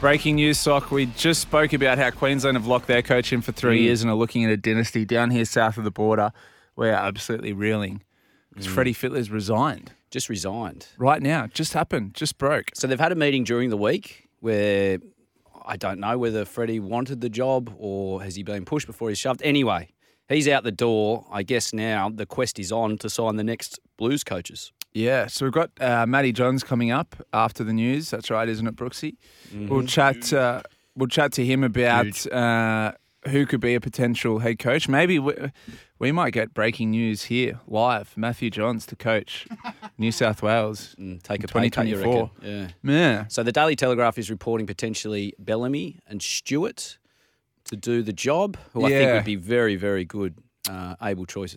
Breaking news, Sock. We just spoke about how Queensland have locked their coach in for three Mm. years and are looking at a dynasty down here south of the border. We're absolutely reeling Mm. Freddie Fittler's resigned Just resigned. right now. Just happened. Just broke. So they've had a meeting during the week where I don't know whether Freddie wanted the job or has he been pushed before he's shoved. Anyway, he's out the door. I guess now the quest is on to sign the next Blues coaches. Yeah, so we've got uh, Matty Johns coming up after the news. That's right, isn't it, Brooksy? Mm-hmm. We'll chat. Uh, we'll chat to him about uh, who could be a potential head coach. Maybe we, we might get breaking news here live. Matthew Johns to coach New South Wales. Mm, take a pay 2024. Yeah. Yeah, So the Daily Telegraph is reporting potentially Bellamy and Stewart to do the job, who I think would be very, very good, uh, able choices.